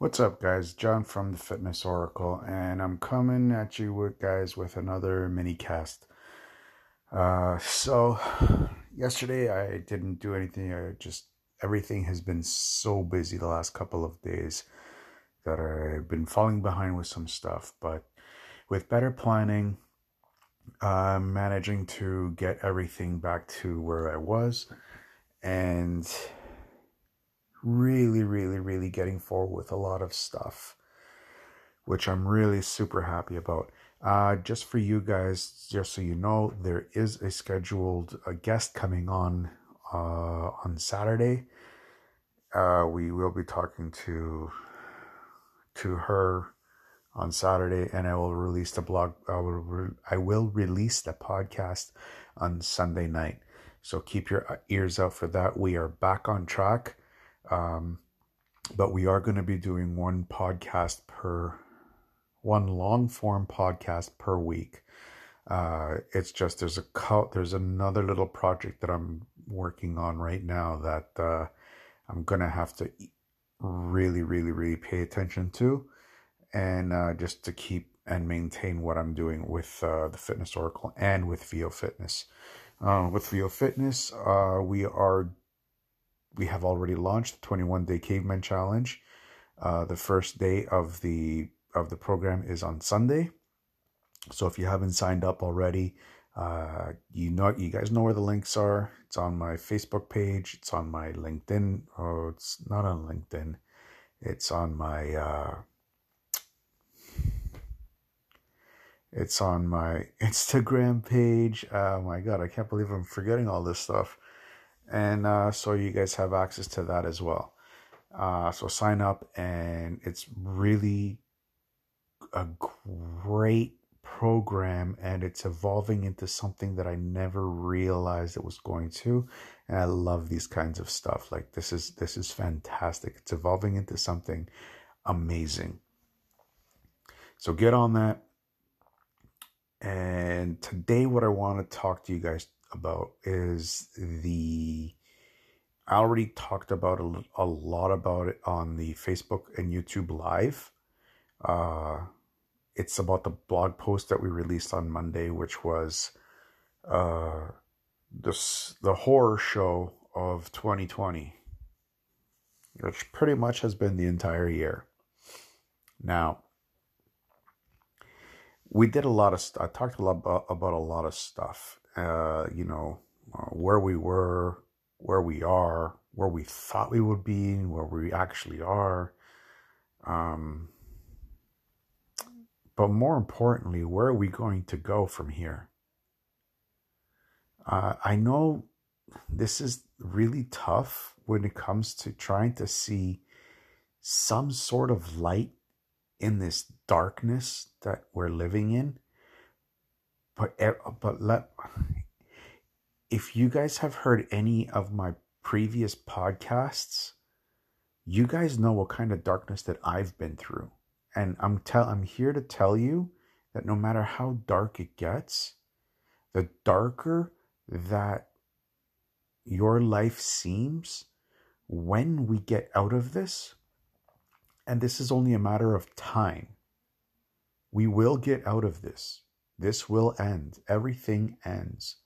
What's up, guys? John from the Fitness Oracle, and I'm coming at you with guys with another mini cast. Uh, so yesterday I didn't do anything. I just everything has been so busy the last couple of days that I've been falling behind with some stuff. But with better planning, I'm managing to get everything back to where I was, and really, really, really really getting forward with a lot of stuff, which I'm really super happy about. Uh, just for you guys, just so you know, there is a scheduled a guest coming on uh, on Saturday. Uh, we will be talking to to her on Saturday, and I will release the blog. I will re- I will release the podcast on Sunday night. So keep your ears out for that. We are back on track. Um, but we are going to be doing one podcast per one long form podcast per week. Uh, it's just there's a there's another little project that I'm working on right now that uh, I'm gonna have to really, really, really pay attention to, and uh, just to keep and maintain what I'm doing with uh, the Fitness Oracle and with VO Fitness. Uh, with VO Fitness, uh, we are we have already launched the 21 day caveman challenge. Uh, the first day of the of the program is on Sunday. So if you haven't signed up already, uh, you know you guys know where the links are. It's on my Facebook page. It's on my LinkedIn. Oh, it's not on LinkedIn. It's on my. Uh, it's on my Instagram page. Oh my god, I can't believe I'm forgetting all this stuff and uh, so you guys have access to that as well. Uh, so sign up, and it's really a great program, and it's evolving into something that I never realized it was going to. And I love these kinds of stuff. Like this is this is fantastic. It's evolving into something amazing. So get on that. And today, what I want to talk to you guys about is the I already talked about a, a lot about it on the Facebook and YouTube live. Uh, it's about the blog post that we released on Monday, which was uh, this the horror show of 2020, which pretty much has been the entire year. Now, we did a lot of. I talked a lot about, about a lot of stuff, uh, you know, uh, where we were, where we are, where we thought we would be, where we actually are. Um, but more importantly, where are we going to go from here? Uh, I know this is really tough when it comes to trying to see some sort of light in this darkness that we're living in but but let if you guys have heard any of my previous podcasts, you guys know what kind of darkness that I've been through. And I'm tell I'm here to tell you that no matter how dark it gets, the darker that your life seems when we get out of this, and this is only a matter of time, we will get out of this. This will end. Everything ends.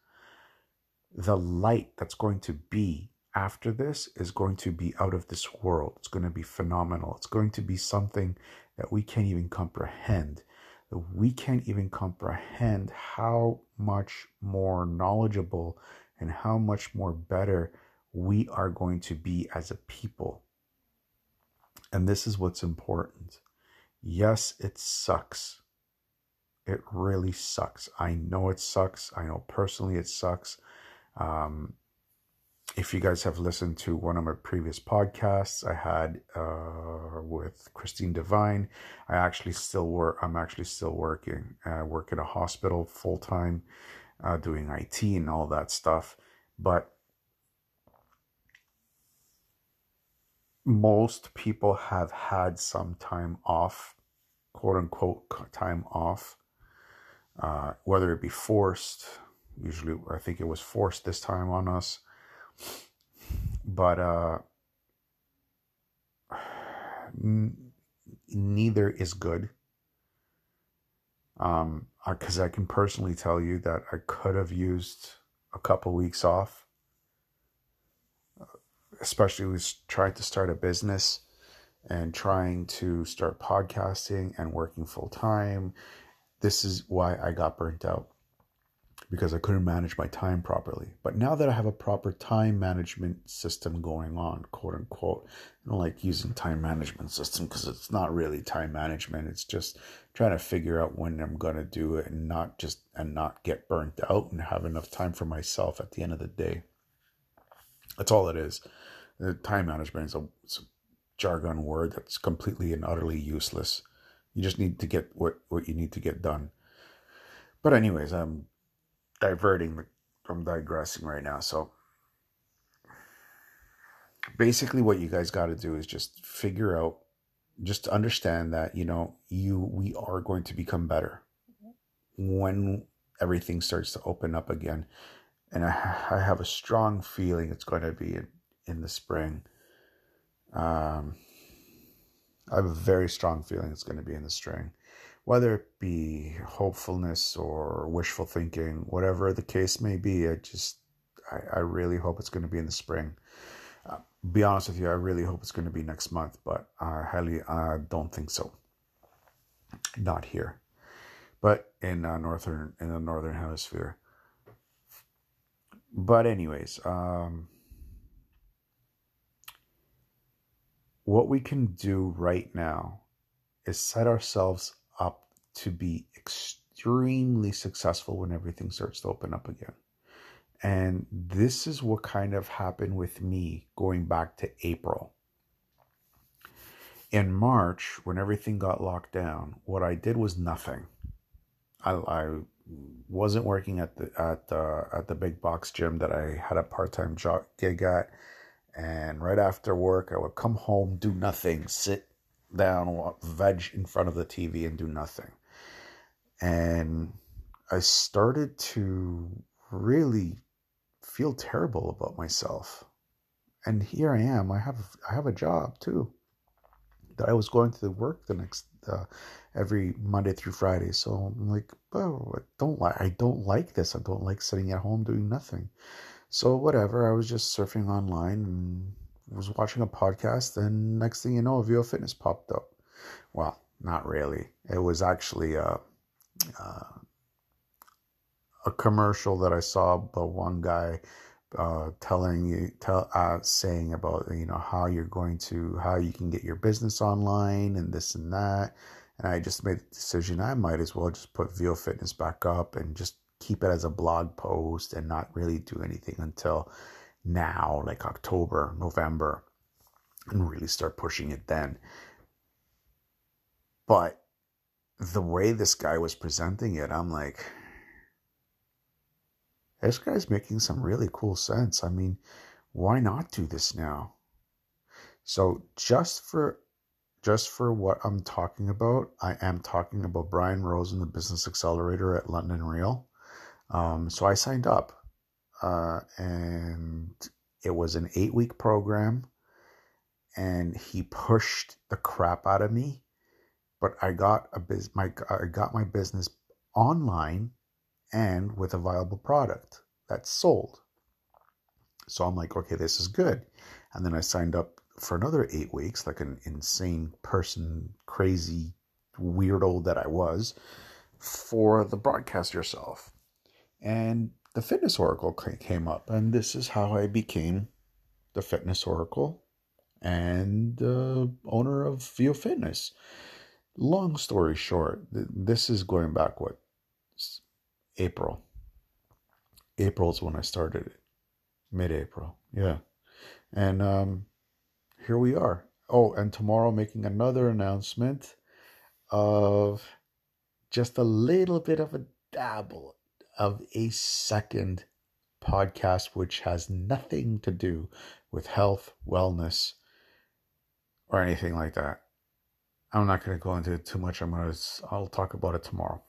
The light that's going to be after this is going to be out of this world. It's going to be phenomenal. It's going to be something that we can't even comprehend. We can't even comprehend how much more knowledgeable and how much more better we are going to be as a people. And this is what's important. Yes, it sucks. It really sucks. I know it sucks. I know personally it sucks. Um, if you guys have listened to one of my previous podcasts I had uh, with Christine Devine, I actually still work. I'm actually still working. I work in a hospital full time, uh, doing IT and all that stuff. But most people have had some time off, quote unquote, time off uh, whether it be forced. Usually, I think it was forced this time on us. But uh, neither is good. Um, because I can personally tell you that I could have used a couple weeks off, especially with trying to start a business and trying to start podcasting and working full time. This is why I got burnt out because I couldn't manage my time properly. But now that I have a proper time management system going on, quote unquote, I don't like using time management system because it's not really time management. It's just trying to figure out when I'm gonna do it and not just and not get burnt out and have enough time for myself at the end of the day. That's all it is. The time management is a, a jargon word that's completely and utterly useless. You just need to get what, what you need to get done. But anyways, I'm diverting from digressing right now. So basically what you guys got to do is just figure out just understand that you know you we are going to become better when everything starts to open up again and i, I have a strong feeling it's going to be in, in the spring um i have a very strong feeling it's going to be in the spring whether it be hopefulness or wishful thinking, whatever the case may be, I just, I, I really hope it's going to be in the spring. Uh, be honest with you, I really hope it's going to be next month, but I highly uh, don't think so. Not here, but in uh, northern in the northern hemisphere. But anyways, um, what we can do right now is set ourselves up to be extremely successful when everything starts to open up again. And this is what kind of happened with me going back to April. In March, when everything got locked down, what I did was nothing. I, I wasn't working at the at the at the big box gym that I had a part time job gig at, and right after work, I would come home, do nothing, sit down, veg in front of the TV and do nothing. And I started to really feel terrible about myself. And here I am. I have I have a job too. That I was going to work the next uh, every Monday through Friday. So I'm like, oh, I don't like I don't like this. I don't like sitting at home doing nothing. So whatever. I was just surfing online and was watching a podcast, and next thing you know, VO Fitness popped up. Well, not really. It was actually a, uh, a commercial that I saw but one guy uh, telling you, tell, uh, saying about you know how you're going to how you can get your business online and this and that. And I just made the decision I might as well just put VO Fitness back up and just keep it as a blog post and not really do anything until now, like October, November, and really start pushing it then. But the way this guy was presenting it, I'm like, this guy's making some really cool sense. I mean, why not do this now? So just for just for what I'm talking about, I am talking about Brian Rose and the Business Accelerator at London Real. Um, so I signed up uh, and it was an eight week program, and he pushed the crap out of me. But I got a biz, my I got my business online and with a viable product that sold. So I'm like, okay, this is good. And then I signed up for another eight weeks, like an insane person, crazy weirdo that I was, for the broadcast yourself. And the Fitness Oracle came up, and this is how I became the Fitness Oracle and uh, owner of VO Fitness. Long story short, this is going back what April. April is when I started it, mid-April, yeah, and um, here we are. Oh, and tomorrow making another announcement of just a little bit of a dabble of a second podcast which has nothing to do with health, wellness, or anything like that. I'm not going to go into it too much. I'm going to I'll talk about it tomorrow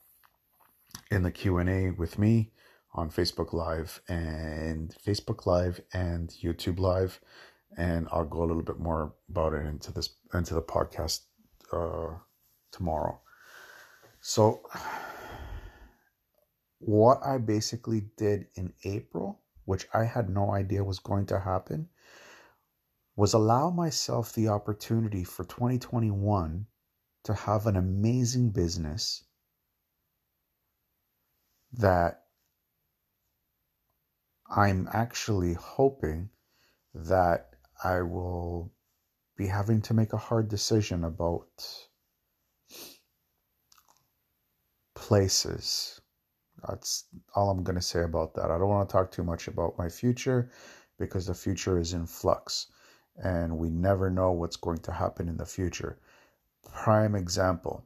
in the Q&A with me on Facebook Live and Facebook Live and YouTube Live and I'll go a little bit more about it into this into the podcast uh, tomorrow. So, what I basically did in April, which I had no idea was going to happen, was allow myself the opportunity for 2021 to have an amazing business that I'm actually hoping that I will be having to make a hard decision about places. That's all I'm going to say about that. I don't want to talk too much about my future because the future is in flux and we never know what's going to happen in the future. Prime example.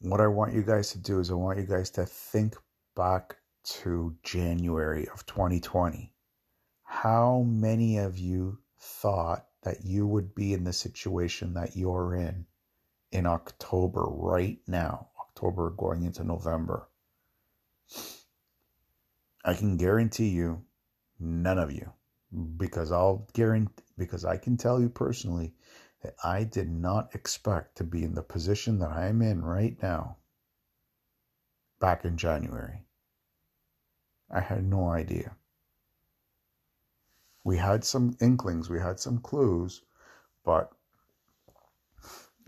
What I want you guys to do is I want you guys to think back to January of 2020. How many of you thought that you would be in the situation that you're in in October right now, October going into November? I can guarantee you, none of you, because I'll guarantee, because I can tell you personally that I did not expect to be in the position that I'm in right now back in January. I had no idea. We had some inklings, we had some clues, but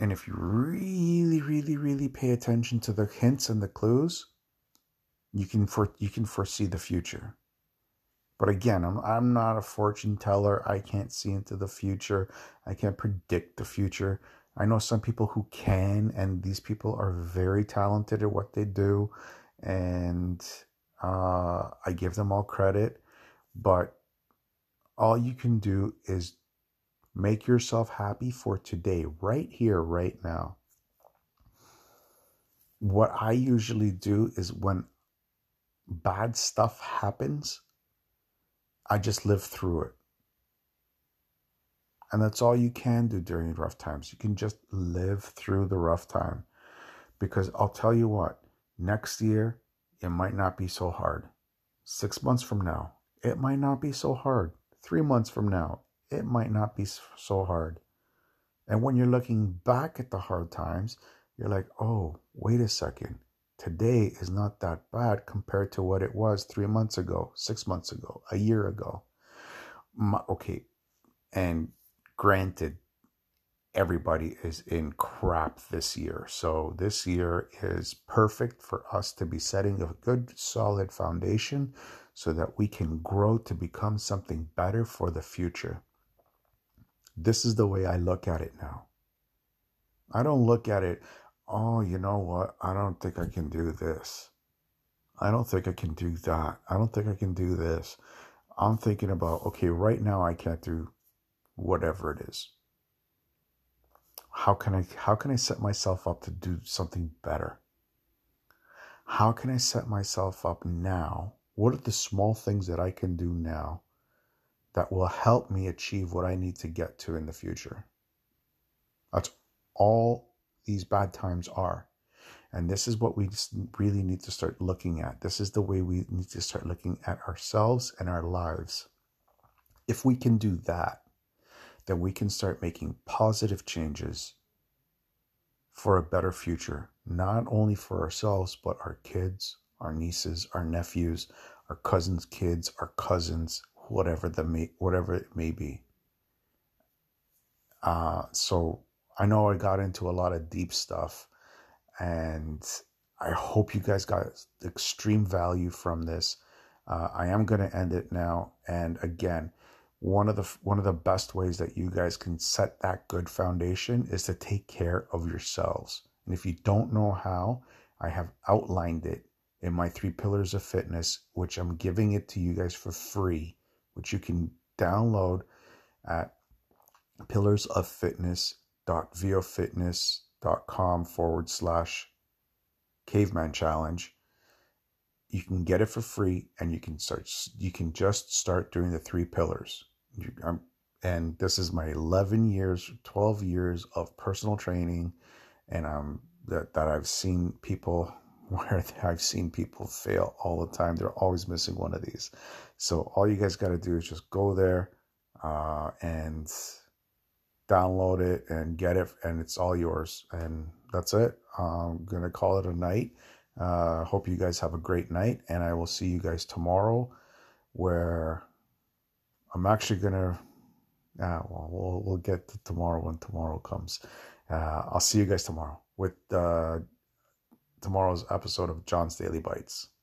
and if you really, really, really pay attention to the hints and the clues, you can for you can foresee the future. But again, I'm I'm not a fortune teller. I can't see into the future. I can't predict the future. I know some people who can, and these people are very talented at what they do, and uh, I give them all credit, but all you can do is make yourself happy for today, right here, right now. What I usually do is when bad stuff happens, I just live through it. And that's all you can do during rough times. You can just live through the rough time. Because I'll tell you what, next year, it might not be so hard. Six months from now, it might not be so hard. Three months from now, it might not be so hard. And when you're looking back at the hard times, you're like, oh, wait a second. Today is not that bad compared to what it was three months ago, six months ago, a year ago. My, okay. And granted, everybody is in crap this year. So this year is perfect for us to be setting a good solid foundation so that we can grow to become something better for the future. This is the way I look at it now. I don't look at it, oh, you know what? I don't think I can do this. I don't think I can do that. I don't think I can do this. I'm thinking about, okay, right now I can't do whatever it is how can I how can I set myself up to do something better? How can I set myself up now? What are the small things that I can do now that will help me achieve what I need to get to in the future? That's all these bad times are. And this is what we really need to start looking at. This is the way we need to start looking at ourselves and our lives. If we can do that, then we can start making positive changes for a better future, not only for ourselves, but our kids, our nieces, our nephews, our cousins' kids, our cousins, whatever the may, whatever it may be. Uh, so I know I got into a lot of deep stuff, and I hope you guys got extreme value from this. Uh, I am going to end it now, and again, one of the one of the best ways that you guys can set that good foundation is to take care of yourselves. And if you don't know how, I have outlined it in my 3 pillars of fitness, which I'm giving it to you guys for free, which you can download at pillarsoffitness.viofitness.com forward slash caveman challenge. You can get it for free and you can start you can just start doing the three pillars. I'm, and this is my 11 years 12 years of personal training. And um that, that i've seen people where i've seen people fail all the time. They're always missing one of these. So all you guys got to do is just go there uh, and download it and get it, and it's all yours. And that's it. I'm gonna call it a night. Uh, hope you guys have a great night, and I will see you guys tomorrow, where I'm actually gonna. Uh, well, we'll we'll get to tomorrow when tomorrow comes. Uh, I'll see you guys tomorrow with uh, tomorrow's episode of John's Daily Bites.